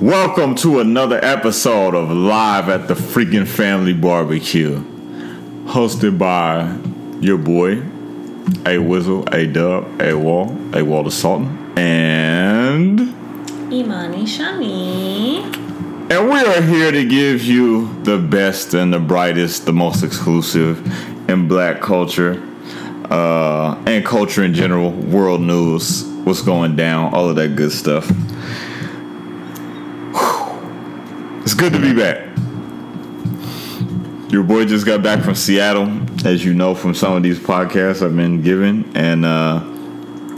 Welcome to another episode of Live at the Freaking Family Barbecue, hosted by your boy, A Wizzle, A Dub, A Wall, A Walter Sultan, and Imani Shami. and we are here to give you the best and the brightest, the most exclusive in black culture uh, and culture in general, world news, what's going down, all of that good stuff. Good to be back. Your boy just got back from Seattle, as you know from some of these podcasts I've been giving, and uh,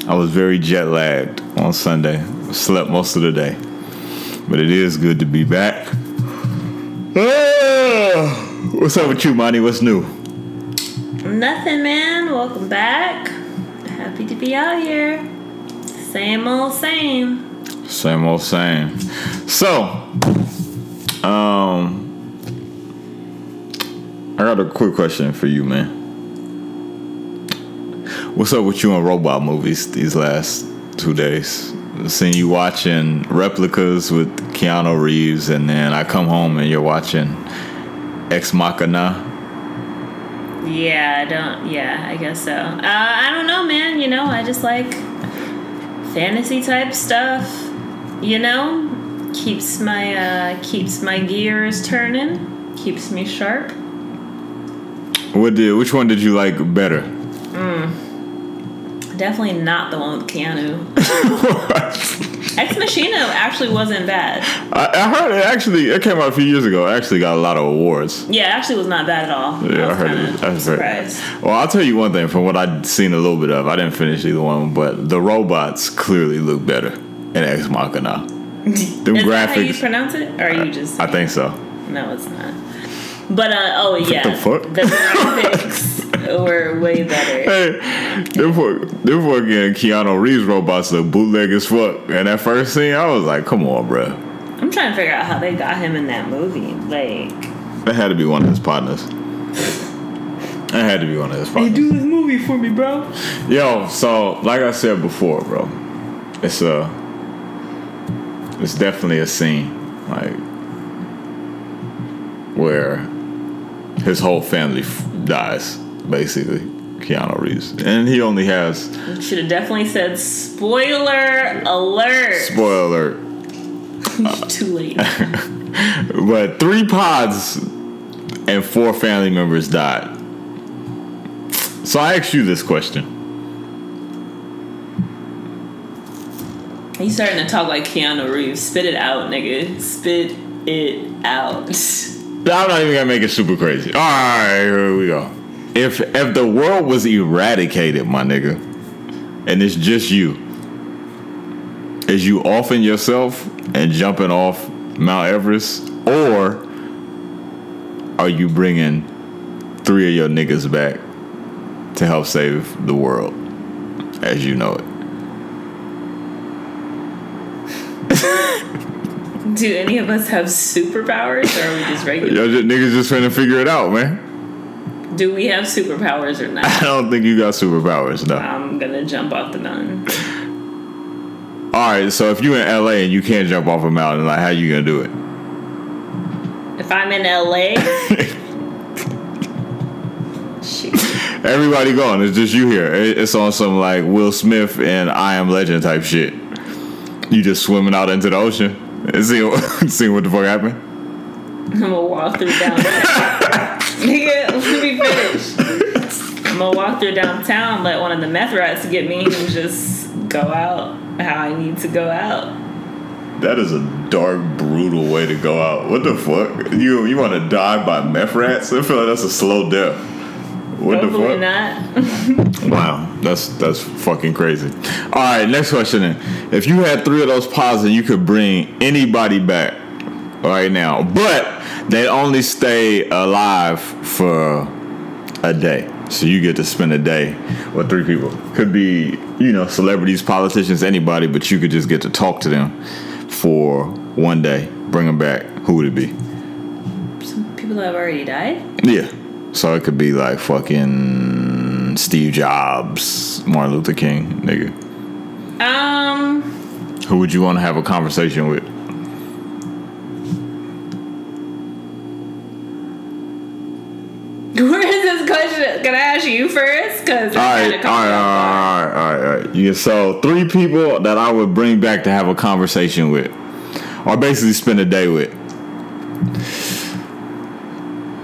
I was very jet lagged on Sunday. Slept most of the day, but it is good to be back. Ah, what's up with you, Monty? What's new? Nothing, man. Welcome back. Happy to be out here. Same old same. Same old same. So, um, I got a quick question for you, man. What's up with you and robot movies these last two days? Seeing you watching replicas with Keanu Reeves, and then I come home and you're watching Ex Machina. Yeah, I don't. Yeah, I guess so. Uh, I don't know, man. You know, I just like fantasy type stuff. You know, keeps my uh, keeps my gears turning. Keeps me sharp. What did? Which one did you like better? Definitely not the one with Keanu. Ex Machina actually wasn't bad. I, I heard it actually. It came out a few years ago. It actually got a lot of awards. Yeah, it actually was not bad at all. Yeah, I was heard it. That's great. surprised. Well, I'll tell you one thing from what I'd seen a little bit of. I didn't finish either one, but the robots clearly look better in Ex Machina. Them Is that how you pronounce it, or are you just? I think so. No, it's not. But uh, oh yeah, the fuck? the graphics were way better. Hey, them, fuck, them fucking Keanu Reeves robots look bootleg as fuck. And that first scene, I was like, come on, bro." I'm trying to figure out how they got him in that movie. Like, That had to be one of his partners. That had to be one of his partners. do this movie for me, bro. Yo, so like I said before, bro, it's a, it's definitely a scene like where his whole family f- dies, basically. Keanu Reeves, and he only has Should have definitely said spoiler alert. spoiler alert, Too late. but three pods and four family members died. So I asked you this question. You starting to talk like Keanu Reeves. Spit it out, nigga. Spit it out. I'm not even gonna make it super crazy. All right, here we go. If if the world was eradicated, my nigga, and it's just you, is you offing yourself and jumping off Mount Everest, or are you bringing three of your niggas back to help save the world as you know it? Do any of us have superpowers, or are we just regular? Y'all just, niggas just trying to figure it out, man. Do we have superpowers or not? I don't think you got superpowers, no. I'm gonna jump off the mountain. All right, so if you're in LA and you can't jump off a mountain, like how you gonna do it? If I'm in LA. Everybody gone. It's just you here. It's on some like Will Smith and I Am Legend type shit. You just swimming out into the ocean and see see what the fuck happened. I'm gonna walk through downtown. Nigga, let me finish. I'm gonna walk through downtown, let one of the meth rats get me, and just go out how I need to go out. That is a dark, brutal way to go out. What the fuck? You you want to die by meth rats? I feel like that's a slow death. What Hopefully the fuck? not. Wow, that's that's fucking crazy. All right, next question. Then, if you had three of those pods and you could bring anybody back right now, but they only stay alive for a day, so you get to spend a day with three people. Could be you know celebrities, politicians, anybody, but you could just get to talk to them for one day. Bring them back. Who would it be? Some people that have already died. Yeah. So it could be like fucking Steve Jobs, Martin Luther King, nigga. Um. Who would you want to have a conversation with? Where is this question? Can I ask you first? Cause all right, all right, all right, all right, all right. Yeah. So three people that I would bring back to have a conversation with, or basically spend a day with.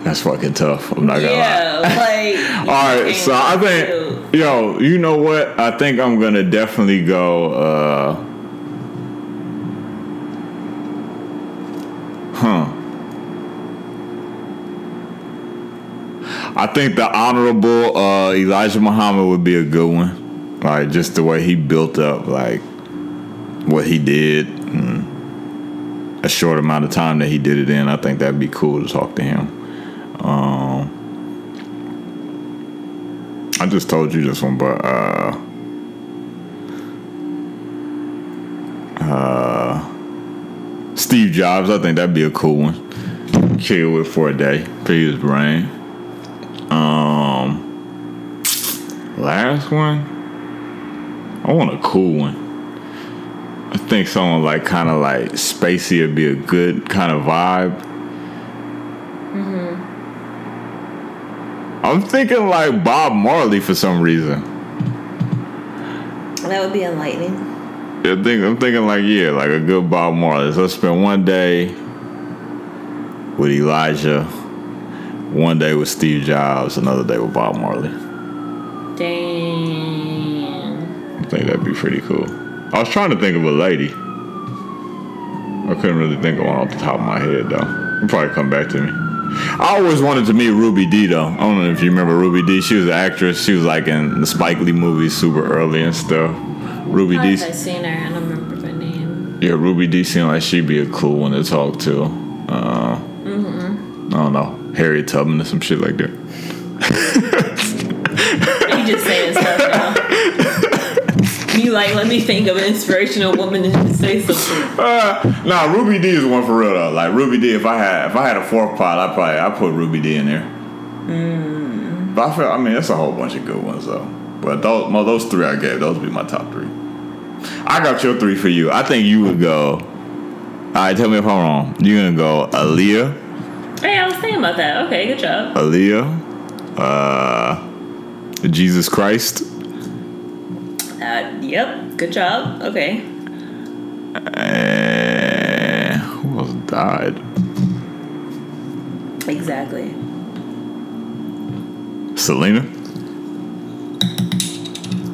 That's fucking tough. I'm not gonna Yeah, lie. like. All right, so I think, yo, you know what? I think I'm gonna definitely go. uh Huh. I think the honorable uh, Elijah Muhammad would be a good one. Like just the way he built up, like what he did, and a short amount of time that he did it in. I think that'd be cool to talk to him. Um, I just told you this one, but uh, uh, Steve Jobs. I think that'd be a cool one. Kill it for a day, pick his brain. Um, last one. I want a cool one. I think someone like kind of like spacey would be a good kind of vibe. I'm thinking like Bob Marley for some reason. That would be enlightening. I think I'm thinking like yeah, like a good Bob Marley. So spend one day with Elijah, one day with Steve Jobs, another day with Bob Marley. Dang. I think that'd be pretty cool. I was trying to think of a lady. I couldn't really think of one off the top of my head though. It'll probably come back to me. I always wanted to meet Ruby Dee though. I don't know if you remember Ruby Dee. She was an actress. She was like in the Spike Lee movies super early and stuff. Ruby Dee. have seen her? I don't remember her name. Yeah, Ruby Dee seemed like she'd be a cool one to talk to. Uh, Mm-hmm. I don't know, Harriet Tubman or some shit like that. You just saying stuff now. You like, let me think of an inspirational woman and say something. Uh, nah, Ruby Dee is one for real though. Like Ruby Dee, if I had if I had a fourth pot, I probably I put Ruby Dee in there. Hmm. But I feel I mean that's a whole bunch of good ones though. But those well, those three I gave, those would be my top three. I got your three for you. I think you would go. All right, tell me if I'm wrong. You're gonna go Aaliyah, Hey, I was thinking about that. Okay, good job. Aaliyah, uh, Jesus Christ, Uh, yep, good job. Okay. and who else died? Exactly. Selena,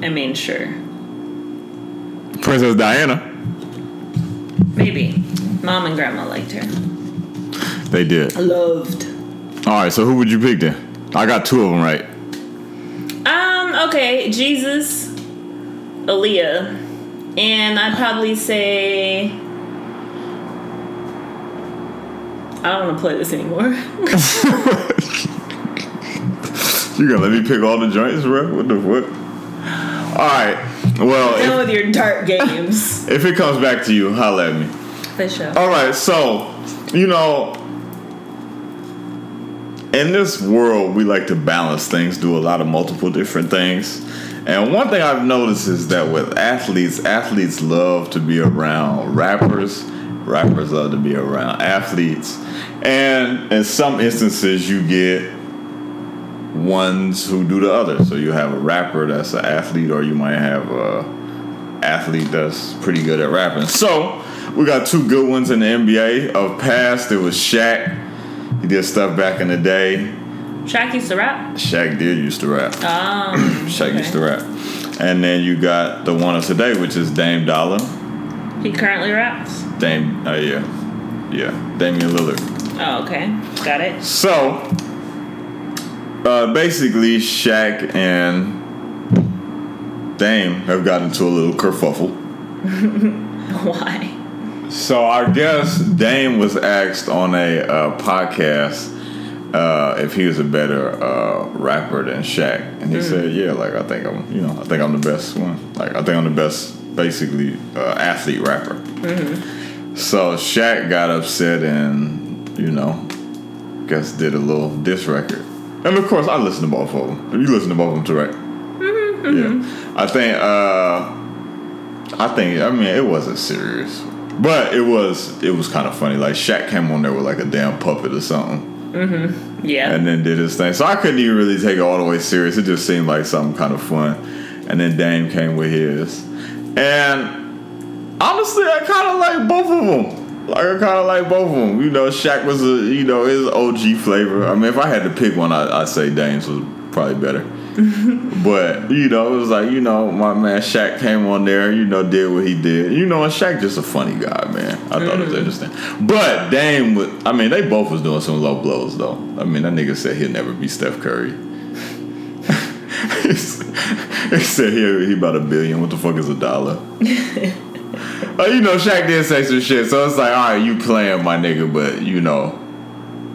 I mean, sure. Princess Diana. Maybe. Mom and grandma liked her. They did. I loved. All right, so who would you pick then? I got two of them right. Um, okay, Jesus, Aaliyah. And I'd probably say. I don't want to play this anymore. You gonna let me pick all the joints, bro? What the fuck? All right. Well, if, with your dark games. if it comes back to you, holla at me. For sure. All right. So, you know, in this world, we like to balance things, do a lot of multiple different things. And one thing I've noticed is that with athletes, athletes love to be around rappers. Rappers love to be around athletes. And in some instances, you get ones who do the other. So you have a rapper that's an athlete, or you might have a athlete that's pretty good at rapping. So we got two good ones in the NBA. Of past, it was Shaq. He did stuff back in the day. Shaq used to rap. Shaq did used to rap. Um, Shaq okay. used to rap. And then you got the one of today, which is Dame Dolla. He currently raps. Dame, uh, yeah, yeah, Damian Lillard. Oh, okay. Got it. So, uh, basically, Shaq and Dame have gotten into a little kerfuffle. Why? So I guess Dame was asked on a uh, podcast uh, if he was a better uh, rapper than Shaq, and he said, "Yeah, like I think I'm, you know, I think I'm the best one. Like I think I'm the best, basically, uh, athlete rapper." So Shaq got upset and you know, guess did a little diss record. And of course, I listen to both of them. You listen to both of them too, right? Yeah, I think. uh I think. I mean, it wasn't serious, but it was. It was kind of funny. Like Shaq came on there with like a damn puppet or something. Mm-hmm. Yeah. and then did his thing. So I couldn't even really take it all the way serious. It just seemed like something kind of fun. And then Dame came with his. And honestly, I kind of like both of them. Like I kind of like both of them. You know, Shaq was a you know his OG flavor. I mean, if I had to pick one, I, I'd say Dame's was probably better. but you know, it was like you know my man Shaq came on there. You know, did what he did. You know, and Shaq just a funny guy, man. I thought it was interesting. But Dame, was, I mean, they both was doing some low blows though. I mean, that nigga said he'll never be Steph Curry. he said he, he about a billion. What the fuck is a dollar? Uh, you know, Shaq did say some shit, so it's like, all right, you playing my nigga, but you know,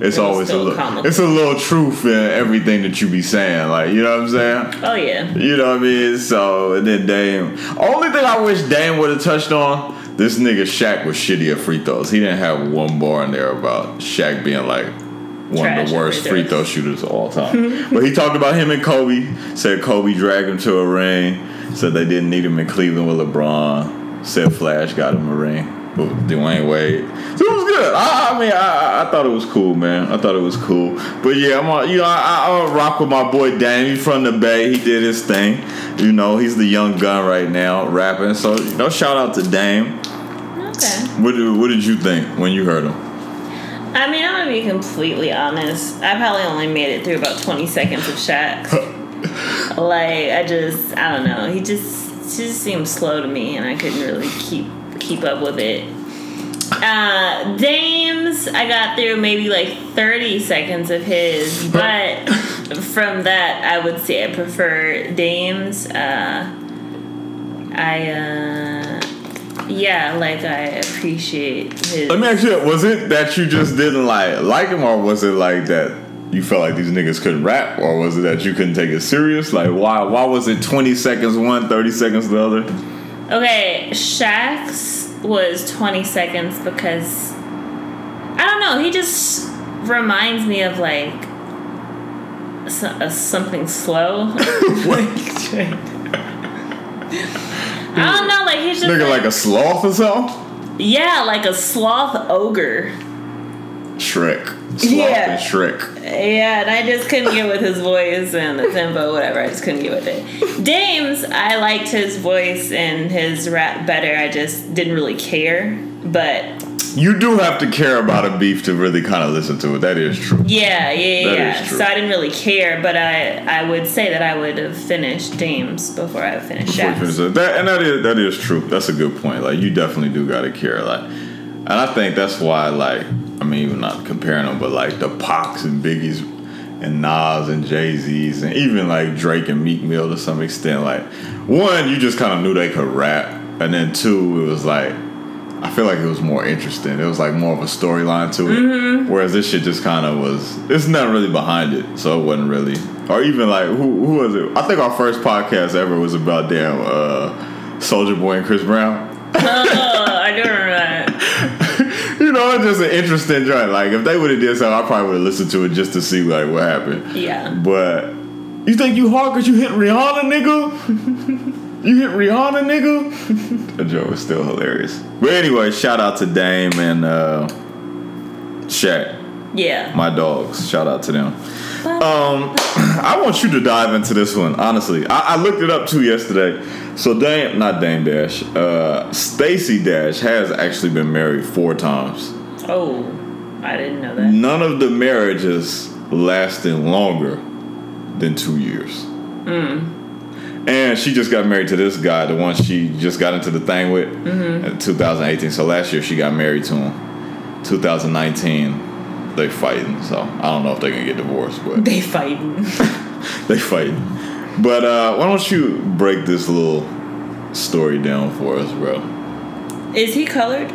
it's It always a little, comical. it's a little truth in everything that you be saying, like you know what I'm saying. oh yeah. You know what I mean? So and then Dame. Only thing I wish Dame would have touched on. This nigga Shaq was shitty at free throws. He didn't have one bar in there about Shaq being like one Trash of the worst free throw shooters of all time. but he talked about him and Kobe. Said Kobe dragged him to a ring. Said they didn't need him in Cleveland with LeBron. Said Flash got him a ring. Dwyane Wade. So it was good. I, I mean, I, I thought it was cool, man. I thought it was cool. But yeah, I'm on, you know, I, I'll rock with my boy Dame. He's from the Bay. He did his thing. You know, he's the young gun right now, rapping. So, you know, shout out to Dame. Okay. What did, what did you think when you heard him? I mean, I'm gonna be completely honest. I probably only made it through about 20 seconds of Shaq's. like, I just, I don't know. He just, he just seemed slow to me, and I couldn't really keep keep up with it. Uh, Dames, I got through maybe like 30 seconds of his, but from that, I would say I prefer Dames. Uh, I, uh, yeah, like I appreciate his. Let me ask you, was it that you just didn't like like him, or was it like that you felt like these niggas couldn't rap, or was it that you couldn't take it serious? Like, why why was it 20 seconds one, 30 seconds the other? Okay, Shaq's was 20 seconds because I don't know, he just reminds me of like so, uh, something slow. I don't know, like he's just Nigga like, like a sloth or something? yeah, like a sloth ogre. Shrek. Yeah. Shrek. Yeah, and I just couldn't get with his voice and the tempo, whatever. I just couldn't get with it. Dames, I liked his voice and his rap better. I just didn't really care. But You do have to care about a beef to really kind of listen to it. That is true. yeah, yeah, That yeah. So I didn't really care, but I I would say that I would have finished Dames before I finished Before finish it. That, and that is that is true. That's a good point. Like you definitely do gotta care. Like, and I think that's why. Like, I mean, even not comparing them, but like the Pacs and Biggies and Nas and Jay Z's and even like Drake and Meek Mill to some extent. Like, one, you just kind of knew they could rap, and then two, it was like. I feel like it was more interesting. It was like more of a storyline to it. Whereas this shit just kind of was. It's not really behind it, so it wasn't really. Or even like who who was it? I think our first podcast ever was about damn uh, Soulja Boy and Chris Brown. oh, I do remember that. You know, it's just an interesting joint. Like if they would have did something, I probably would have listened to it just to see like what happened. Yeah. But you think you hard because you hit Rihanna, nigga? you hit Rihanna, nigga? that joke was still hilarious. But anyway, shout out to Dame and uh, Shaq, Yeah. my dogs. Shout out to them. Um, I want you to dive into this one. Honestly, I, I looked it up too yesterday. So Dame, not Dame Dash, uh, Stacy Dash has actually been married four times. Oh, I didn't know that. None of the marriages lasting longer than two years. And she just got married to this guy, the one she just got into the thing with in 2018. So last year she got married to him. 2019, they fighting. So I don't know if they can get divorced, but They fighting. they fighting. But uh, why don't you break this little story down for us, bro? Is he colored?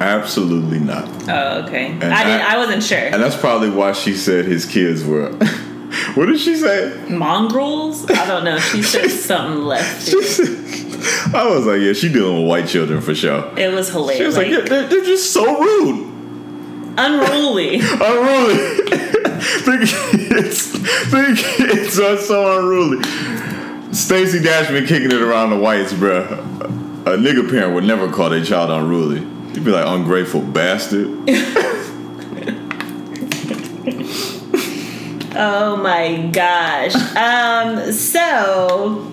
Absolutely not. Oh, okay. I didn't. I- I wasn't sure. And that's probably why she said his kids were. what did she say? Mongrels? I don't know. She said something left. I was like, yeah, she dealing with white children for sure. It was hilarious. She was like, Like, yeah, they're, they're just so rude, unruly. unruly. the kids, the kids are so unruly. Stacy Dash been kicking it around the whites, bruh. A nigga parent would never call their child unruly. He'd be like, ungrateful bastard. Oh my gosh. Um, so,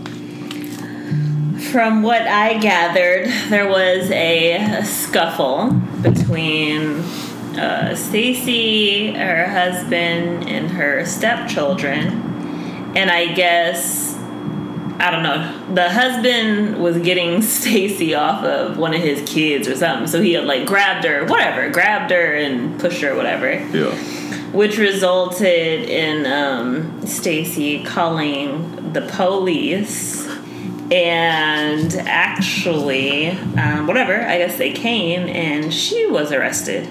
from what I gathered, there was a, scuffle between uh, Stacy, her husband, and her stepchildren. And I guess, I don't know, the husband was getting Stacy off of one of his kids or something. So he had like grabbed her, whatever, grabbed her and pushed her, whatever Yeah. which resulted in um, Stacy calling the police. And actually, um, whatever, I guess they came and she was arrested.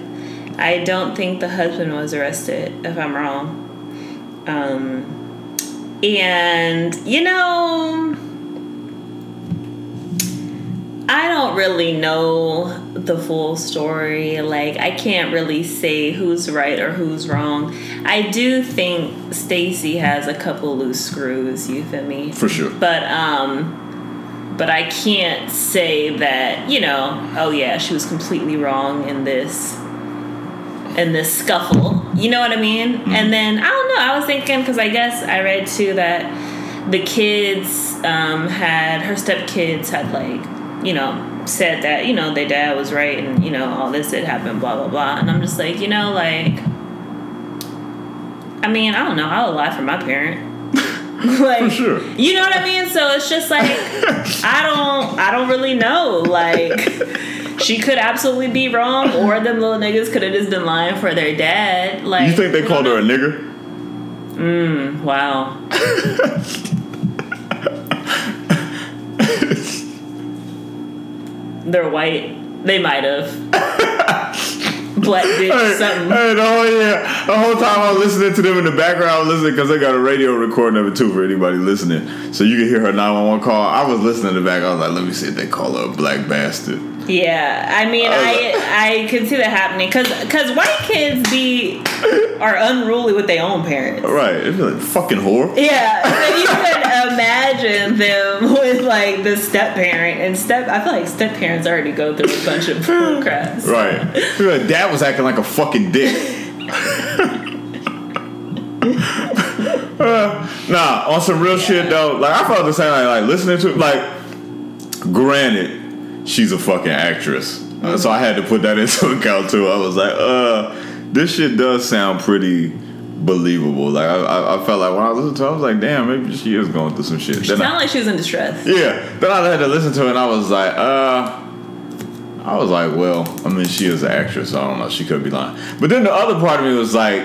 I don't think the husband was arrested, if I'm wrong. Um, and, you know, I don't really know the full story. Like I can't really say who's right or who's wrong. I do think Stacy has a couple loose screws, you feel me? For sure. But um but I can't say that, you know, oh yeah, she was completely wrong in this in this scuffle. You know what I mean? And then I don't know, I was thinking cuz I guess I read too that the kids um had her stepkids had like you know, said that, you know, their dad was right and, you know, all this did happen, blah, blah, blah. And I'm just like, you know, like, I mean, I don't know. I would lie for my parent. like, For sure. You know what I mean? So it's just like, I don't, I don't really know. Like, she could absolutely be wrong, or them little niggas could have just been lying for their dad. Like, You think they called her a nigger? know. Wow. They're white. They might have. Black bitch, Hey, something. hey, the whole yeah, the whole time I was listening to them in the background, I was listening because they got a radio recording of it too for anybody listening, so you can hear her nine one one call. I was listening in the back. I was like, let me see if they call her a black bastard. Yeah, I mean, I I can see that happening because because white kids be are unruly with their own parents. Right? It'd be like fucking whore. Yeah, so you can imagine them with like the step parent and step. I feel like step parents already go through a bunch of crap. Right. Like, Dad was acting like a fucking dick. Uh, nah, on some real shit though. Like I felt the same. Like, like listening to like, granted, she's a fucking actress, Uh, so I had to put that into account too. I was like, uh, this shit does sound pretty believable. Like I, I, I felt like when I listened to, it, I was like, damn, maybe she is going through some shit. She sounded like she was in distress. yeah. Then I had to listen to it and I was like, uh I was like, well, I mean she is an actress, so I don't know, she could be lying. But then the other part of me was like,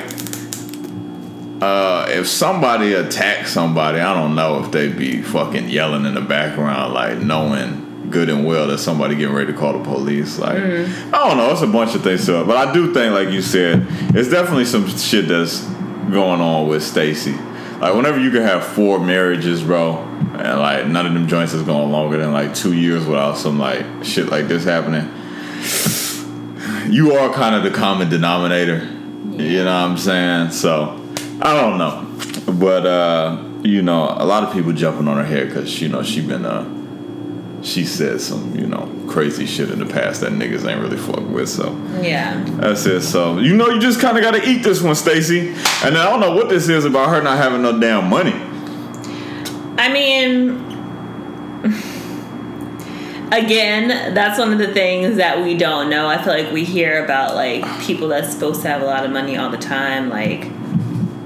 uh, if somebody attacks somebody, I don't know if they'd be fucking yelling in the background, like knowing good and well that somebody getting ready to call the police. Like, I don't know, it's a bunch of things to it. But I do think, like you said, it's definitely some shit that's going on with Stacy. Like, whenever you can have four marriages, bro, and like none of them joints is going longer than like two years without some like shit like this happening, you are kind of the common denominator. You know what I'm saying? So, I don't know. But, uh, you know, a lot of people jumping on her head because, you know, she been, uh, she said some, you know, crazy shit in the past that niggas ain't really fuck with. So, Yeah. that's it. So, you know, you just kind of got to eat this one, Stacy. And I don't know what this is about her not having no damn money. I mean, again, that's one of the things that we don't know. I feel like we hear about like people that's supposed to have a lot of money all the time, like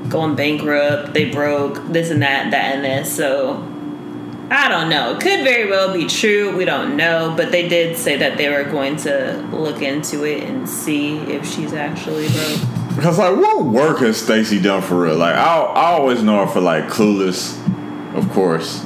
going bankrupt, they broke, this and that, that and this. So I don't know. It could very well be true. We don't know, but they did say that they were going to look into it and see if she's actually broke. Because like, what work has Stacy done for real? Like, I I always know her for like Clueless, of course.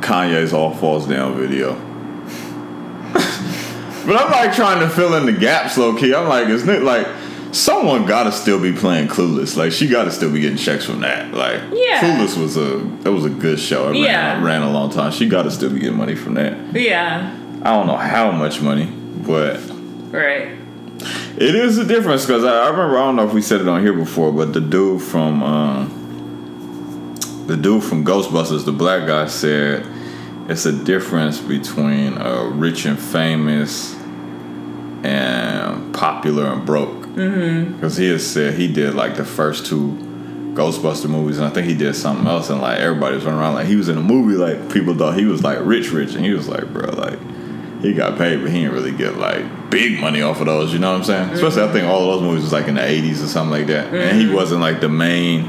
Kanye's All Falls Down video. but I'm like trying to fill in the gaps, low key. I'm like, isn't it like someone got to still be playing Clueless? Like, she got to still be getting checks from that. Like, Yeah. Clueless was a that was a good show. It ran, Yeah. ran a long time. She got to still be getting money from that. Yeah. I don't know how much money, but Right. it is a difference because I, I remember I don't know if we said it on here before, but the dude from uh, the dude from Ghostbusters, the black guy said it's a difference between uh, rich and famous and popular and broke. Mm-hmm. Because he has said he did like the first two Ghostbuster movies, and I think he did something else, and like everybody was running around like he was in a movie. Like people thought he was like rich, rich, and he was like, bro, like he got paid, but he didn't really get like big money off of those. You know what I'm saying? Mm-hmm. Especially, I think all of those movies was like in the '80s or something like that, and he mm-hmm. wasn't like the main,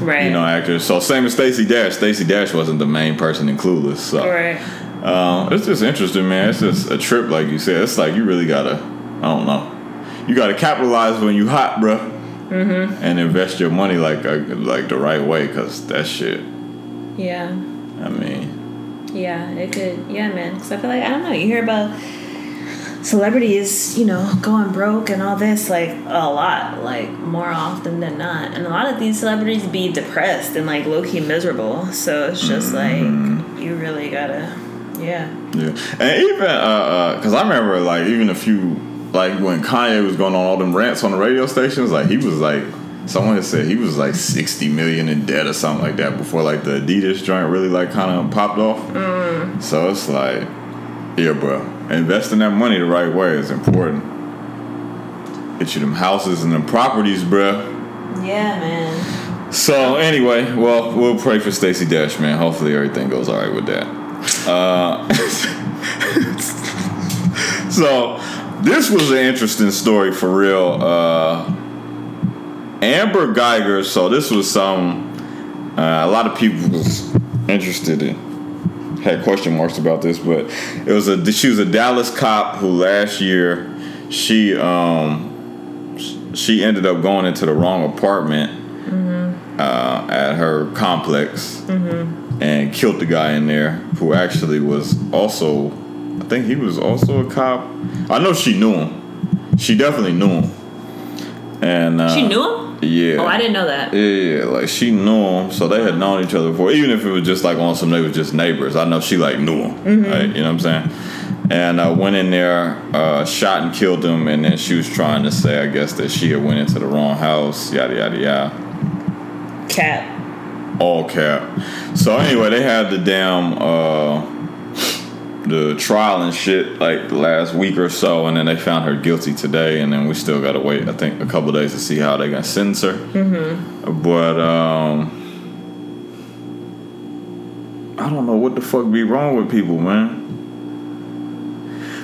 Right. you know, actor. So same as Stacey Dash. Stacey Dash wasn't the main person in Clueless. So right. um, it's just interesting, man. It's just a trip, like you said. It's like you really gotta, I don't know, you gotta capitalize when you hot, bro. mm-hmm. and invest your money like uh, like the right way, cause that shit. Yeah. I mean, Yeah, it could. Yeah, man. Because I feel like I don't know. You hear about celebrities, you know, going broke and all this like a lot, like more often than not. And a lot of these celebrities be depressed and like low key miserable. So it's just like you really gotta, yeah. yeah, and even uh, uh, cause I remember like even a few like when Kanye was going on all them rants on the radio stations, like he was like. Someone had said he was like sixty million in debt or something like that before like the Adidas joint really like kind of popped off. So it's like, yeah, bro, investing that money the right way is important. Get you them houses and them properties, bro. Yeah, man. So anyway, well, we'll pray for Stacey Dash, man. Hopefully everything goes all right with that. Uh, so this was an interesting story for real. Uh, Amber Guyger. So this was some. Uh, a lot of people was interested in had question marks about this, but it was a she was a Dallas cop who last year she um she ended up going into the wrong apartment uh, at her complex and killed the guy in there who actually was also think he was also a cop. I know she knew him. She definitely knew him. And uh, She knew him? Yeah. Oh, I didn't know that. Yeah, like she knew him, so they had known each other before. Even if it was just like on some, they were just neighbors. I know she like knew him, right? You know what I'm saying? And I went in there, uh, shot and killed him, and then she was trying to say, I guess, that she had went into the wrong house, yada yada yada, Cat. all cap. So anyway, they had the damn uh, the trial and shit like last week or so, and then they found her guilty today, and then we still gotta wait. I think a couple days to see how they gonna sentence her. Mm-hmm. But um, I don't know what the fuck be wrong with people, man.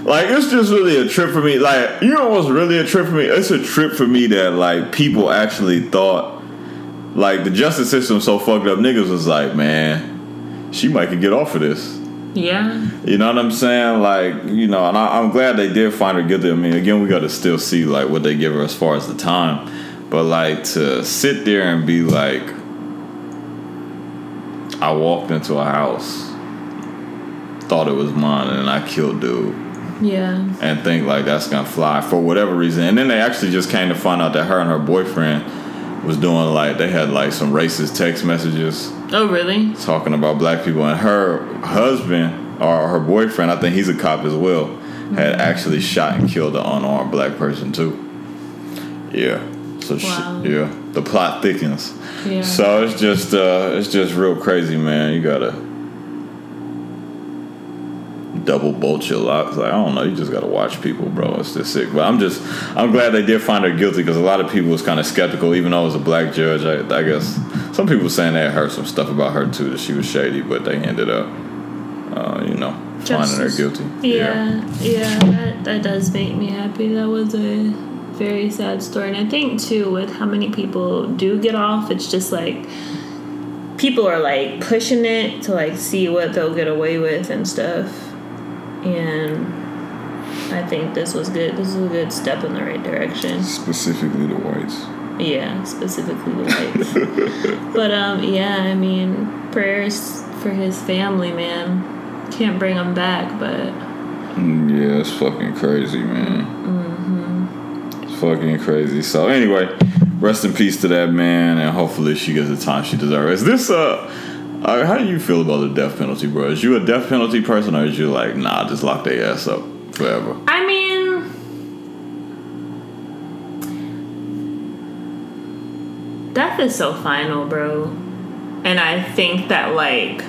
Like it's just really a trip for me. Like you know what's really a trip for me? It's a trip for me that like people actually thought like the justice system so fucked up. Niggas was like, man, she might could get off of this. Yeah. You know what I'm saying? Like, you know, and I, I'm glad they did find her guilty. I mean, again, we got to still see like what they give her as far as the time, but like to sit there and be like, I walked into a house, thought it was mine, and I killed dude, Yeah. and think like that's gonna fly for whatever reason. And then they actually just came to find out that her and her boyfriend was doing like they had like some racist text messages Oh, really? talking about black people. And her husband or her boyfriend i think he's a cop as well had actually shot and killed an unarmed black person too. Yeah. So Wow. she, yeah. The plot thickens. Yeah. so it's just uh it's just real crazy man. You gotta double bolt your locks like i don't know you just gotta watch people bro it's just sick but i'm just i'm glad they did find her guilty because a lot of people was kind of skeptical even though it was a black judge i, I guess some people were saying they had heard some stuff about her too that she was shady but they ended up uh, you know finding her Justice. guilty Yeah, yeah, that, that does make me happy. That was a very sad story. And I think, too, with how many people do get off, it's just like people are like pushing it to like see what they'll get away with and stuff. And I think this was good. This was a good step in the right direction. specifically the whites Yeah, specifically the whites. but um, yeah, I mean, prayers for his family, man. Can't bring him back, but Mm, Yeah, it's fucking crazy, man. Mm-hmm. It's fucking crazy. So anyway, rest in peace to that man, and hopefully she gets the time she deserves. Is this uh, uh how do you feel about the death penalty, bro? Is you a death penalty person, or is you like, nah, just lock their ass up forever? I mean, death is so final, bro. And I think that, like,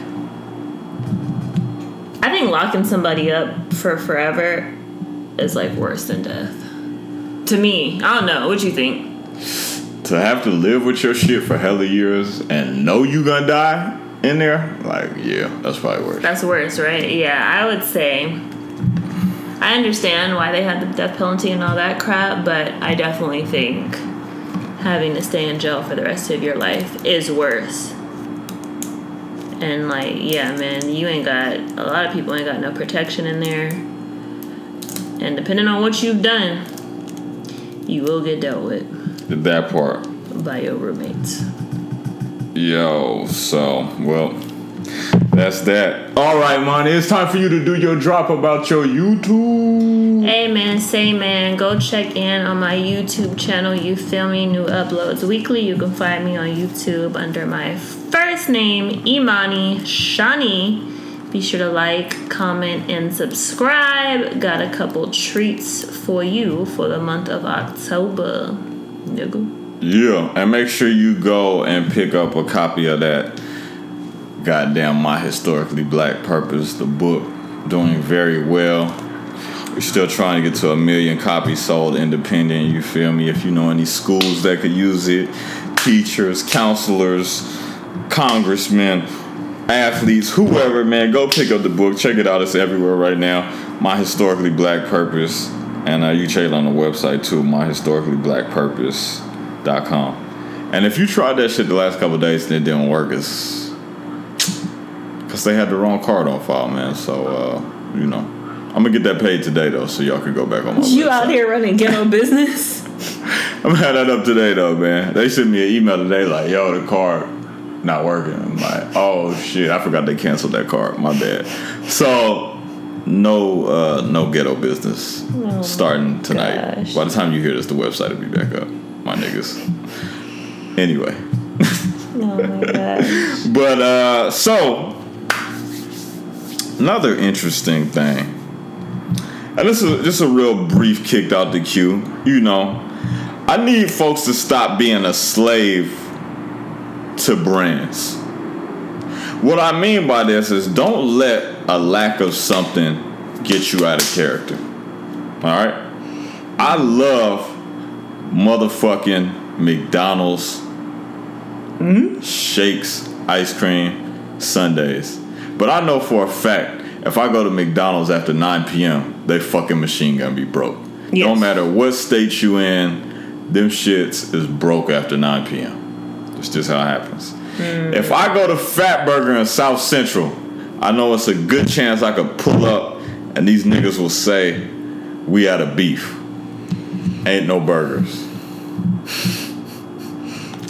I think locking somebody up for forever is, like, worse than death. To me. I don't know. What you think? to have to live with your shit for hella years and know you gonna die in there, like yeah, that's probably worse. That's worse, right? Yeah, I would say. I understand why they had the death penalty and all that crap, but I definitely think having to stay in jail for the rest of your life is worse. And like, yeah, man, you ain't got a lot of people ain't got no protection in there. And depending on what you've done, you will get dealt with That part. by your roommates. Yo, so well, that's that. All right, man. It's time for you to do your drop about your YouTube. Hey man, say man, go check in on my YouTube channel. You feel me? New uploads weekly. You can find me on YouTube under my first name, Imani Shani. Be sure to like, comment, and subscribe. Got a couple treats for you for the month of October. Nigga. Yeah, and make sure you go and pick up a copy of that goddamn My Historically Black Purpose, the book, doing very well. We're still trying to get to a million copies sold independent, you feel me? If you know any schools that could use it, teachers, counselors, congressmen, athletes, whoever, man, go pick up the book. Check it out. It's everywhere right now. My Historically Black Purpose. And uh, you check it on the website too, myhistoricallyblackpurpose.com. And if you tried that shit the last couple of days and it didn't work, it's because they had the wrong card on file, man. So, uh, you know, I'm to get that paid today, though, so y'all can go back on my You website. out here running ghetto business? I'm gonna have that up today though, man. They sent me an email today like, "Yo, the card not working." I'm like, "Oh shit, I forgot they canceled that card. My bad." So, no, uh, no ghetto business starting tonight. gosh. By the time you hear this, the website will be back up, my niggas. Anyway, Oh my gosh. but uh, so another interesting thing, and this is just a real brief kicked out the queue. You know, I need folks to stop being a slave to brands. What I mean by this is don't let a lack of something get you out of character. All right? I love motherfucking McDonald's hmm? shakes, ice cream, sundaes. But I know for a fact if I go to McDonald's after 9 p.m., they fucking machine gonna be broke. Yes. Don't matter what state you in, them shits is broke after 9 p.m. It's just how it happens. Hmm. If I go to Fatburger in South Central, I know it's a good chance I could pull up and these niggas will say, We had a beef. Ain't no burgers.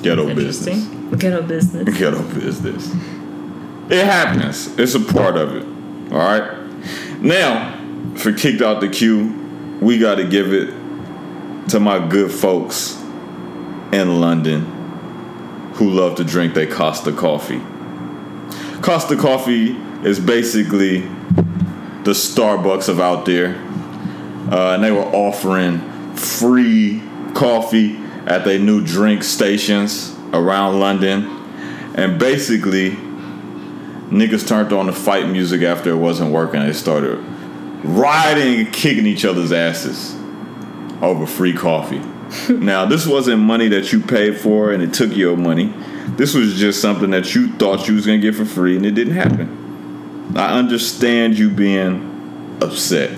Ghetto business. Interesting. Ghetto business. Ghetto business. It happens. It's a part of it. All right. Now, for kicked out the queue, we got to give it to my good folks in London who love to drink their Costa coffee. Costa coffee is basically the Starbucks of out there, uh, and they were offering free coffee at their new drink stations around London, and basically niggas turned on the fight music after it wasn't working. They started rioting and kicking each other's asses over free coffee. now, this wasn't money that you paid for and it took your money. This was just something that you thought you was gonna get for free and it didn't happen. I understand you being upset.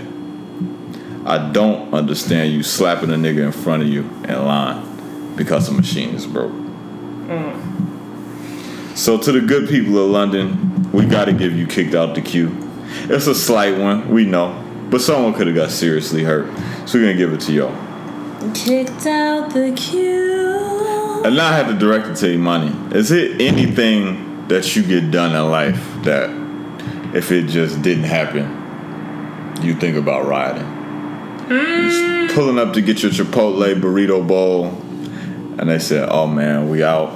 I don't understand you slapping a nigga in front of you in line because the machine is broke. Mm. So to the good people of London, we got to give you kicked out the queue. It's a slight one, we know, but someone could have got seriously hurt. So we're gonna give it to y'all. Kicked out the queue. And now I have to direct it to Imani. Is it anything that you get done in life that, if it just didn't happen, you think about rioting? Just pulling up to get your Chipotle burrito bowl, and they said, "Oh man, we out."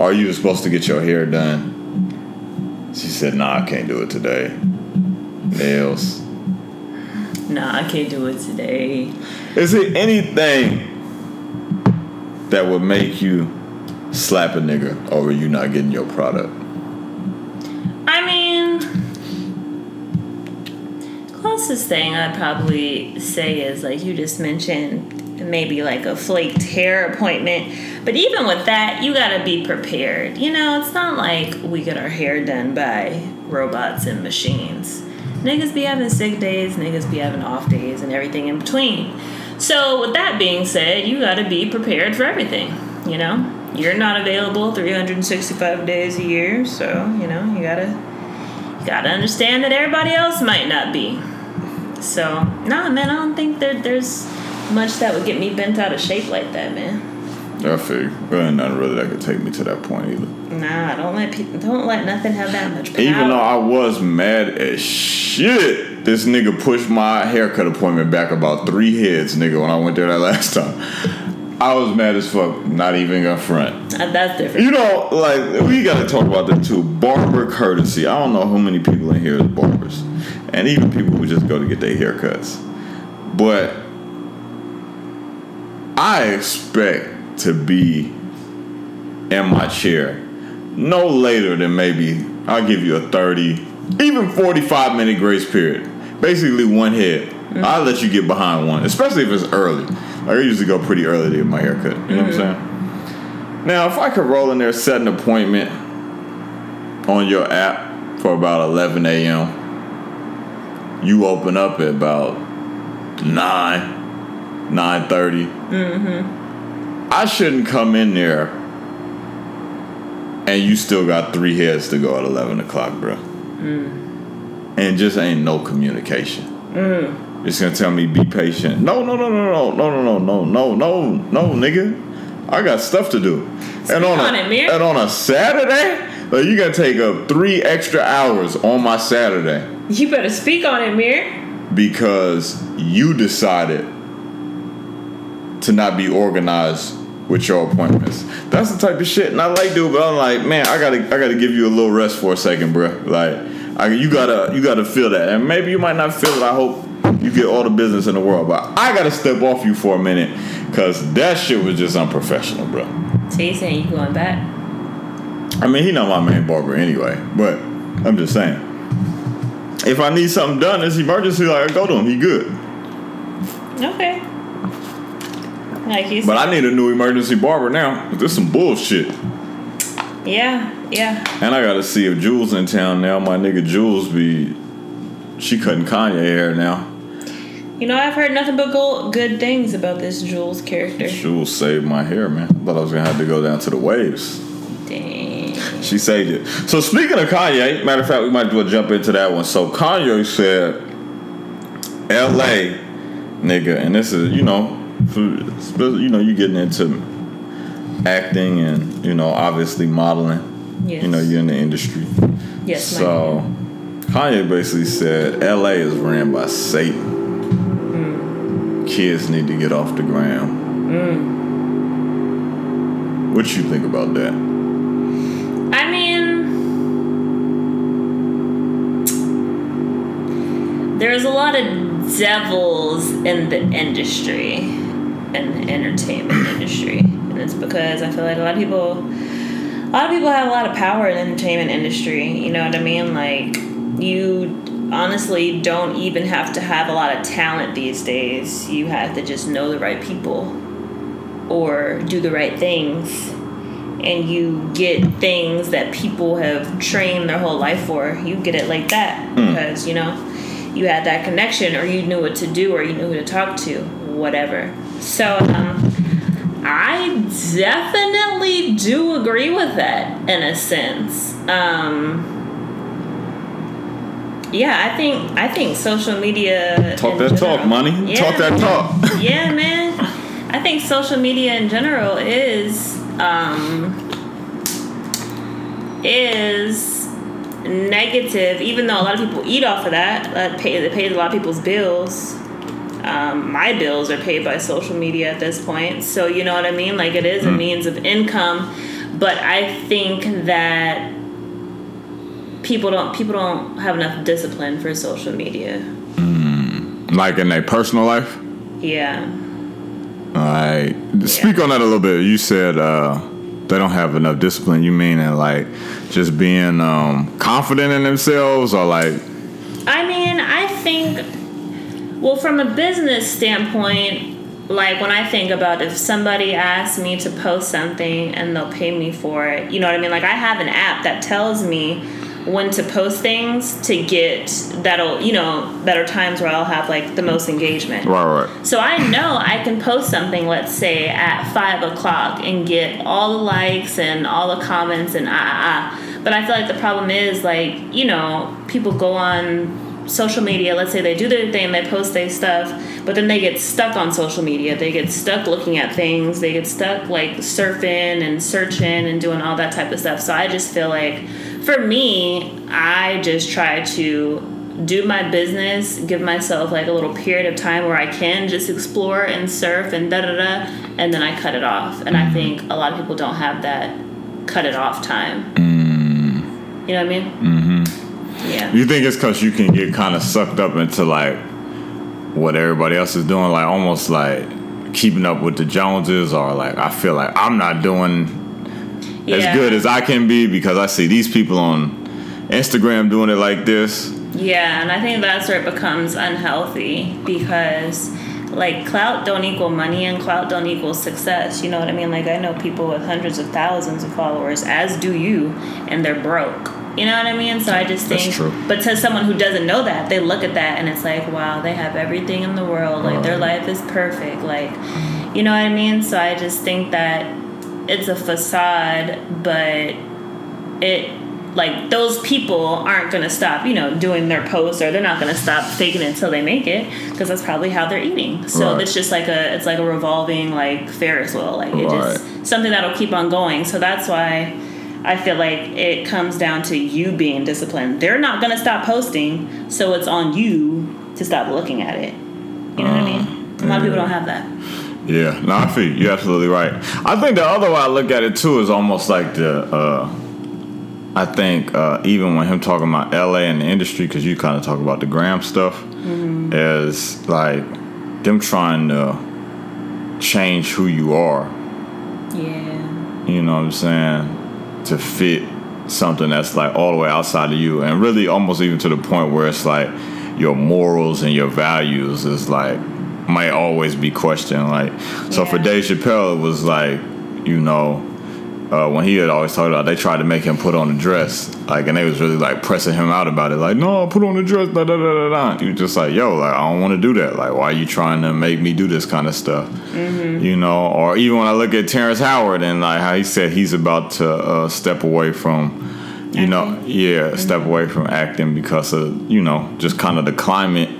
Are you supposed to get your hair done? She said, "Nah, I can't do it today." Nails. Nah, I can't do it today. Is it anything that would make you slap a nigga over you not getting your product? Closest thing I'd probably say is like you just mentioned maybe like a flaked hair appointment. But even with that, you gotta be prepared. You know, it's not like we get our hair done by robots and machines. Niggas be having sick days, niggas be having off days, and everything in between. So, with that being said, you gotta be prepared for everything. You know, you're not available 365 days a year, so you know you gotta you gotta understand that everybody else might not be. So, nah, man, I don't think there, there's much that would get me bent out of shape like that, man. I figure. Ain't nothing really that could take me to that point either. Nah, don't let people, don't let nothing have that much power. Even though I was mad as shit, this nigga pushed my haircut appointment back about three heads, nigga, when I went there that last time. I was mad as fuck. Not even gonna front. Uh, that's different. You know, like we gotta talk about that too. Barber courtesy. I don't know how many people in here is barbers, and even people who just go to get their haircuts. But I expect to be in my chair no later than maybe I'll give you a thirty, even forty-five minute grace period. Basically, one head. Mm-hmm. I'll let you get behind one, especially if it's early. Like I usually go pretty early to get my haircut. You know what I'm mm-hmm. saying? Now, if I could roll in there, set an appointment on your app for about 11 a.m., you open up at about 9, 9.30. Mm-hmm. I shouldn't come in there and you still got three heads to go at 11 o'clock, bro. And just ain't no communication. It's gonna tell me be patient. No, no, no, no, no, no, no, no, no, no, no, nigga. I got stuff to do. and on, on a, it, and on a Saturday, like, you gotta take up three extra hours on my Saturday You better speak on it, Mir. because you decided to not be organized with your appointments. That's the type of shit, and I like do, but I'm like, man, I gotta, I gotta give you a little rest for a second, bro. Like, I, you gotta, you gotta feel that, and maybe you might not feel it. I hope you get all the business in the world, but I gotta step off you for a minute because that shit was just unprofessional, bro. So you saying you going back? I mean, he not my main barber anyway, but I'm just saying. If I need something done, it's emergency. Like I go to him, he good. Okay. Like you said. But I need a new emergency barber now. This some bullshit. yeah, yeah. And I gotta see if Jules in town now. My nigga Jules be she cutting Kanye hair now. You know, I've heard nothing but go- good things about this Jules character. Jules saved my hair, man. I thought I was gonna have to go down to the waves. Dang. She saved it. So speaking of Kanye, matter of fact, we might as well jump into that one. So Kanye said, "L.A. nigga," and this is you know, for, you know, you getting into acting and you know, obviously modeling. Yes. You know, you're in the industry. Yes, So. Kanye basically said LA is ran by Satan. Mm. Kids need to get off the ground. Mm. What you think about that? There's a lot of devils in the industry, in the entertainment industry, and it's because I feel like a lot of people, a lot of people have a lot of power in the entertainment industry. You know what I mean? Like you honestly don't even have to have a lot of talent these days. You have to just know the right people or do the right things and you get things that people have trained their whole life for. You get it like that hmm. because you know you had that connection, or you knew what to do, or you knew who to talk to, whatever. So um, I definitely do agree with that in a sense. Um, yeah, I think I think social media. Talk that talk, money. Yeah, Talk that talk. yeah, man. I think social media in general is um, is negative, even though a lot of people eat off of that. That pay that pays a lot of people's bills. Um, my bills are paid by social media at this point, so you know what I mean. Like it is a means of income, but I think that people don't people don't have enough discipline for social media. Like in their personal life. Yeah. All right. Speak on that a little bit. You said uh, they don't have enough discipline. You mean in like just being um, confident in themselves, or like I mean, I think, well, from a business standpoint, like when I think about if somebody asks me to post something and they'll pay me for it, you know what I mean? Like I have an app that tells me when to post things to get that'll you know that are times where I'll have like the most engagement. Right, right. So I know I can post something, let's say at five o'clock, and get all the likes and all the comments and ah ah ah. But I feel like the problem is like you know people go on social media. Let's say they do their thing, they post their stuff, but then they get stuck on social media. They get stuck looking at things. They get stuck like surfing and searching and doing all that type of stuff. So I just feel like for me, I just try to do my business, give myself like a little period of time where I can just explore and surf and da da da, and then I cut it off. And I think a lot of people don't have that cut it off time. You know what I mean? Mm-hmm. Yeah. You think it's because you can get kind of sucked up into like what everybody else is doing, like almost like keeping up with the Joneses, or like I feel like I'm not doing as good as I can be because I see these people on Instagram doing it like this. Yeah, and I think that's where it becomes unhealthy because like clout don't equal money and clout don't equal success. You know what I mean? Like I know people with hundreds of thousands of followers, as do you, and they're broke. You know what I mean? So I just That's think true. but to someone who doesn't know that, they look at that and it's like, wow, they have everything in the world. Like their life is perfect. Like you know what I mean? So I just think that it's a facade, but it like those people aren't going to stop you know doing their posts or they're not going to stop faking it until they make it because that's probably how they're eating. So Right. it's just like a it's like a revolving like ferris wheel like it just something that'll keep on going. So that's why i feel like it comes down to you being disciplined. They're not going to stop posting so it's on you to stop looking at it. You know what i uh, mean? A lot of people don't have that Yeah, no, I feel you. You're absolutely right. I think the other way I look at it too is almost like the. Uh, I think uh, even when him talking about LA and the industry, because you kind of talk about the gram stuff, is like them trying to change who you are. yeah You know what I'm saying? To fit something that's like all the way outside of you, and really almost even to the point where it's like your morals and your values is like might always be questioned. Like, so for Dave Chappelle, it was like, you know, uh, when he had always talked about, they tried to make him put on a dress, like, and they was really like pressing him out about it, like, no, put on a dress, da da da da da. You just like, yo, like, I don't want to do that. Like, why are you trying to make me do this kind of stuff? You know, or even when I look at Terrence Howard and like how he said he's about to uh, step away from, you know, yeah, step away from acting because of you know just kind of the climate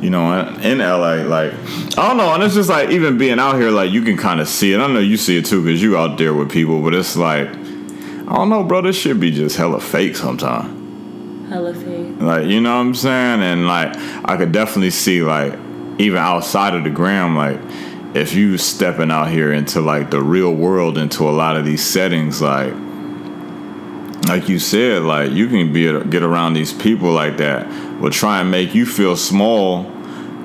you know, in, LA, like I don't know, and it's just like even being out here, like you can kind of see it. I know you see it too because you out there with people, but it's like I don't know, bro. This should be just hella fake sometimes. hella fake Like you know what I'm saying, and like I could definitely see like even outside of the gram, like if you stepping out here into like the real world, into a lot of these settings, like like you said, like you can be get around these people like that will try and make you feel small,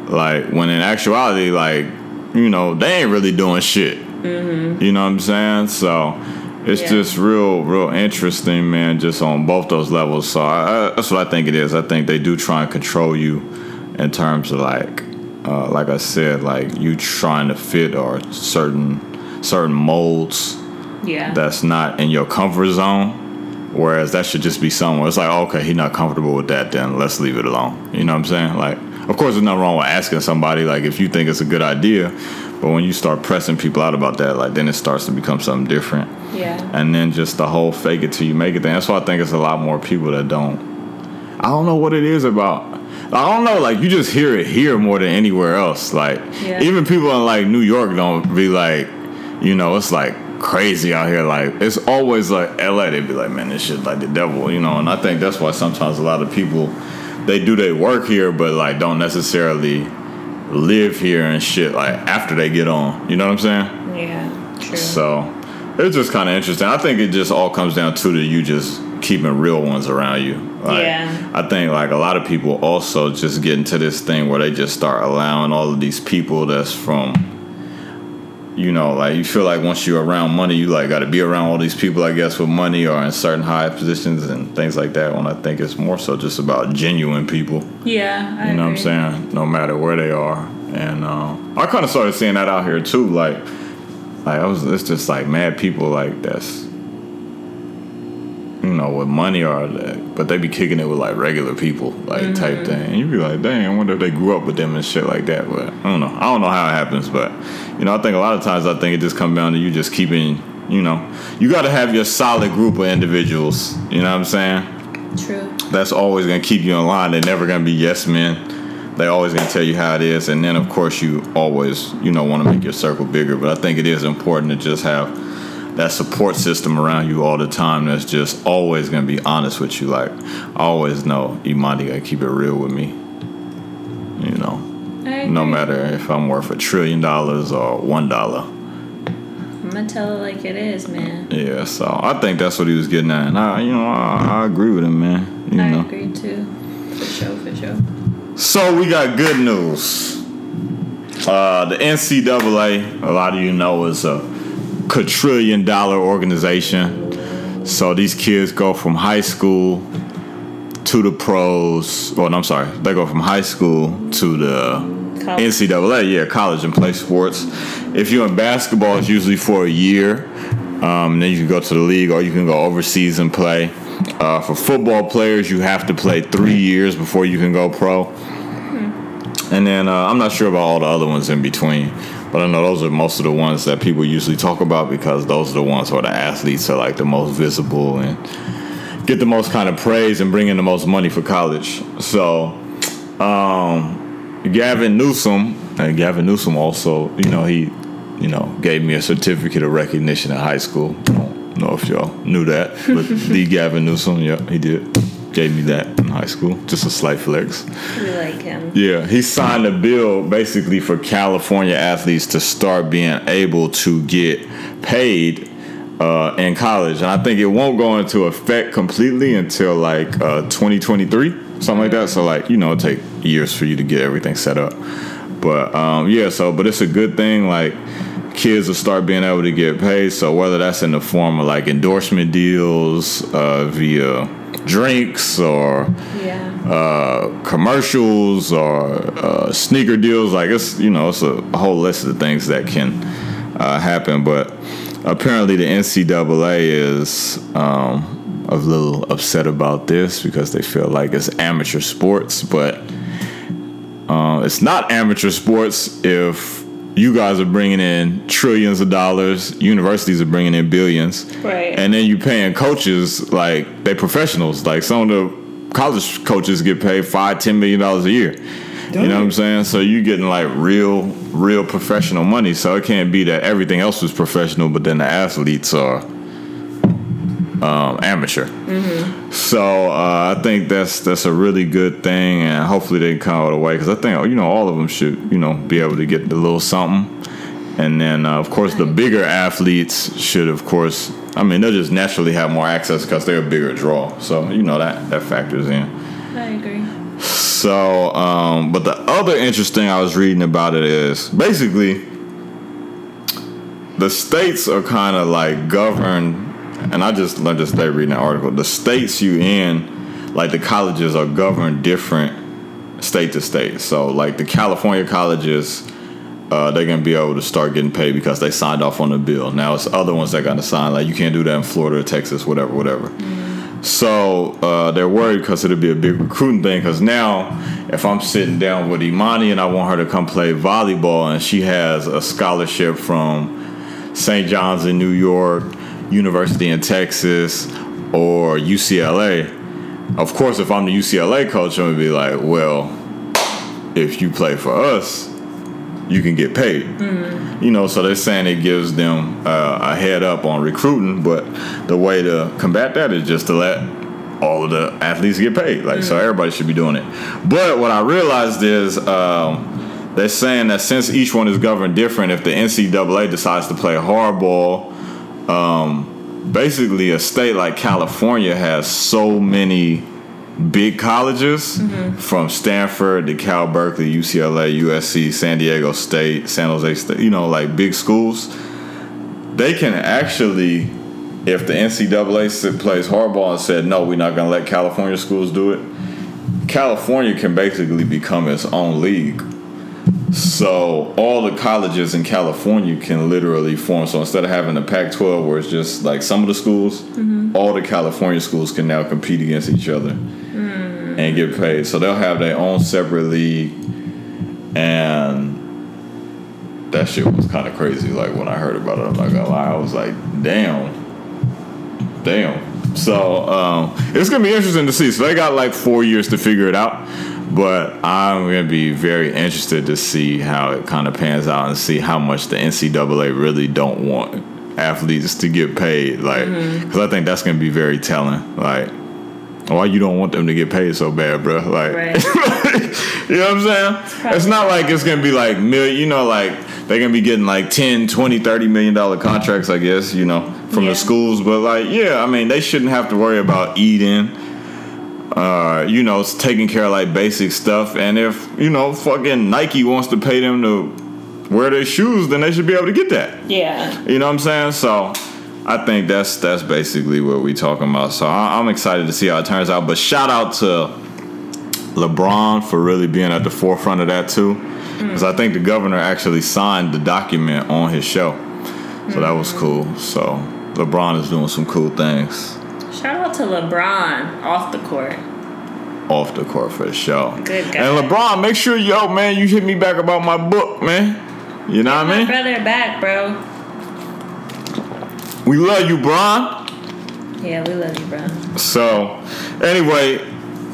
like when in actuality, like you know they ain't really doing shit. You know what I'm saying? So it's Yeah. just real, real interesting, man. Just on both those levels. So I, I, that's what I think it is. I think they do try and control you in terms of like, uh, like I said, like you trying to fit or certain certain molds yeah that's not in your comfort zone. Whereas that should just be somewhere. It's like, oh, okay, he's not comfortable with that, then let's leave it alone. You know what I'm saying? Like, of course, there's nothing wrong with asking somebody, like, if you think it's a good idea. But when you start pressing people out about that, like, then it starts to become something different. yeah And then just the whole fake it till you make it thing. That's why I think it's a lot more people that don't. I don't know what it is about. I don't know. Like you just hear it here more than anywhere else. Like Yeah. even people in like New York don't be like, you know, it's like crazy out here. Like it's always like LA. They'd be like, man, this shit like the devil, you know. And I think that's why sometimes a lot of people they do their work here, but like don't necessarily live here and shit. Like after they get on, you know what I'm saying? yeah true So it's just kind of interesting. I think it just all comes down to the you just keeping real ones around you. Like, Yeah. I think like a lot of people also just get into this thing where they just start allowing all of these people that's from, you know, like you feel like once you're around money, you like got to be around all these people, I guess, with money or in certain high positions and things like that. When I think it's more so just about genuine people. yeah I You know agree. what I'm saying? No matter where they are. and uh, I kind of started seeing that out here too. Like, like I was, it's just like mad people like that's, you know, with money or that, but they be kicking it with like regular people, like mm-hmm. type thing. And you be like, dang, I wonder if they grew up with them and shit like that. But I don't know. I don't know how it happens, but you know, I think a lot of times I think it just comes down to you just keeping, you know, you got to have your solid group of individuals. You know what I'm saying? True. That's always gonna keep you in line. They're never gonna be yes men they always gonna tell you how it is, and then of course you always you know want to make your circle bigger. But I think it is important to just have that support system around you all the time. That's just always gonna be honest with you. Like I always know Imani gotta keep it real with me. You know, no matter if I'm worth a trillion dollars or one dollar. I'm gonna tell it like it is, man. Yeah, so I think that's what he was getting at, and I, you know, I, I agree with him, man. You I know. agree too, for sure, for sure. So we got good news. Uh, the NCAA, a lot of you know, is a quadrillion dollar organization. So these kids go from high school to the pros. Well, I'm sorry, they go from high school to the college. NCAA, yeah, college and play sports. If you're in basketball, it's usually for a year. Um, then you can go to the league or you can go overseas and play. Uh, for football players, you have to play three years before you can go pro. Hmm. And then uh, I'm not sure about all the other ones in between, but I know those are most of the ones that people usually talk about because those are the ones where the athletes are like the most visible and get the most kind of praise and bring in the most money for college. So, um, Gavin Newsom, and Gavin Newsom also, you know, he, you know, gave me a certificate of recognition in high school I don't know if y'all knew that, but the Gavin Newsom, yeah, he did. Gave me that in high school. Just a slight flex. We like him. Yeah, he signed a bill basically for California athletes to start being able to get paid uh, in college, and I think it won't go into effect completely until like uh, 2023, something like that. So like you know, it take years for you to get everything set up. But um, yeah, so but it's a good thing. Like kids will start being able to get paid. So whether that's in the form of like endorsement deals uh, via drinks or yeah. uh, commercials or uh, sneaker deals, like it's you know it's a whole list of things that can uh, happen. But apparently the NCAA is. Um, a little upset about this because they feel like it's amateur sports, but uh, it's not amateur sports if you guys are bringing in trillions of dollars. Universities are bringing in billions. Right. And then you're paying coaches like they're professionals. Like some of the college coaches get paid five, ten million dollars a year. Don't you know what I'm saying? So you're getting like real, real professional money. So it can't be that everything else was professional, but then the athletes are um, amateur. Mm-hmm. So uh, I think that's that's a really good thing, and hopefully they can come out of the way because I think you know all of them should you know be able to get a little something, and then uh, of course the bigger athletes should of course I mean they'll just naturally have more access because they're a bigger draw. So you know that that factors in. I agree. So, um, but the other interesting I was reading about it is basically the states are kind of like governed and I just learned this day reading an article. The states you in, like the colleges, are governed different state to state. So, like the California colleges, uh, they're gonna be able to start getting paid because they signed off on the bill. Now it's other ones that got to sign. Like you can't do that in Florida or Texas, whatever, whatever. So uh, they're worried because it'll be a big recruiting thing. Because now, if I'm sitting down with Imani and I want her to come play volleyball, and she has a scholarship from St. John's in New York University in Texas or UCLA, of course, if I'm the UCLA coach, I'm gonna be like, well, if you play for us, you can get paid. Mm-hmm. You know, so they're saying it gives them uh, a head up on recruiting, but the way to combat that is just to let all of the athletes get paid. Like, mm-hmm. so everybody should be doing it. But what I realized is. Um, they're saying that since each one is governed different, if the NCAA decides to play hardball um, basically a state like California has so many big colleges mm-hmm. from Stanford to Cal Berkeley, UCLA, USC, San Diego State, San Jose State, you know, like big schools. They can actually, if the NCAA plays hardball and said, no, we're not going to let California schools do it, California can basically become its own league So all the colleges in California can literally form. So instead of having the Pac-12, where it's just like some of the schools, Mm-hmm. all the California schools can now compete against each other Mm. and get paid. So they'll have their own separate league, and that shit was kind of crazy. Like when I heard about it, I'm not gonna lie, I was like, damn, damn. So um, it's gonna be interesting to see. So they got like four years to figure it out. But I'm gonna be very interested to see how it kind of pans out and see how much the NCAA really don't want athletes to get paid. Like, mm-hmm. because I think that's gonna be very telling. Like, why you don't want them to get paid so bad, bro? Like, Right. you know what I'm saying? probably- It's not like it's gonna be like million. You know, like they're gonna be getting like 10, 20, 30 million dollar contracts. I guess you know from Yeah. the schools, but like, yeah, I mean, they shouldn't have to worry about eating uh, you know, it's taking care of like basic stuff. And if, you know, fucking Nike wants to pay them to wear their shoes, then they should be able to get that. Yeah. You know what I'm saying? So I think that's that's basically what we talking about. So I, I'm excited to see how it turns out. But shout out to LeBron for really being at the forefront of that too. Because I think the governor actually signed the document on his show. So that was cool. So LeBron is doing some cool things Shout out to LeBron off the court. off the court for the show. Good guy. And LeBron, make sure yo man, you hit me back about my book, man. You know what I My mean? brother back, bro. We love you, Bron. Yeah, we love you, bro. So, anyway,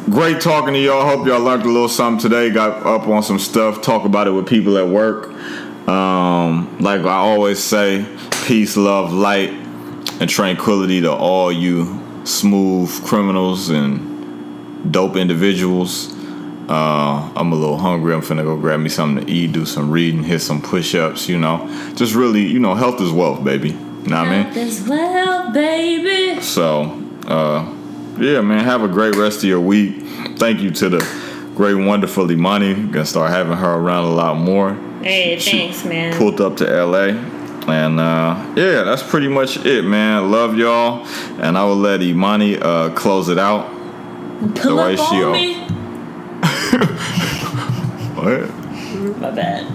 great talking to y'all. Hope y'all learned a little something today. Got up on some stuff. Talk about it with people at work. Um, like I always say, peace, love, light, and tranquility to all you smooth criminals and dope individuals. Uh, I'm a little hungry. I'm finna go grab me something to eat, do some reading, hit some push-ups. You know, just really, you know, health is wealth, baby. You know what I mean? Health is well, baby. So, uh, yeah, man, have a great rest of your week. Thank you to the great, wonderful Imani. Gonna start having her around a lot more. Hey, She thanks, man. Pulled up to LA. And uh, yeah, that's pretty much it, man. Love y'all. And I will let Imani uh, close it out. Pull the way up she on me. What? My bad.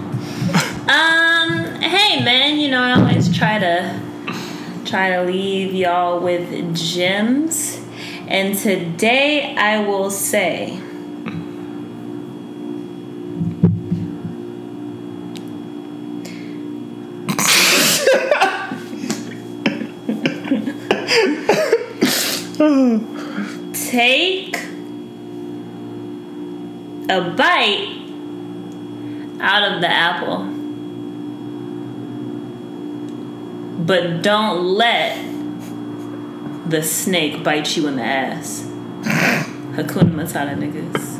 um, hey man, you know I always try to try to leave y'all with gems. And today I will say take a bite out of the apple. But don't let the snake bite you in the ass. Hakuna Matata niggas.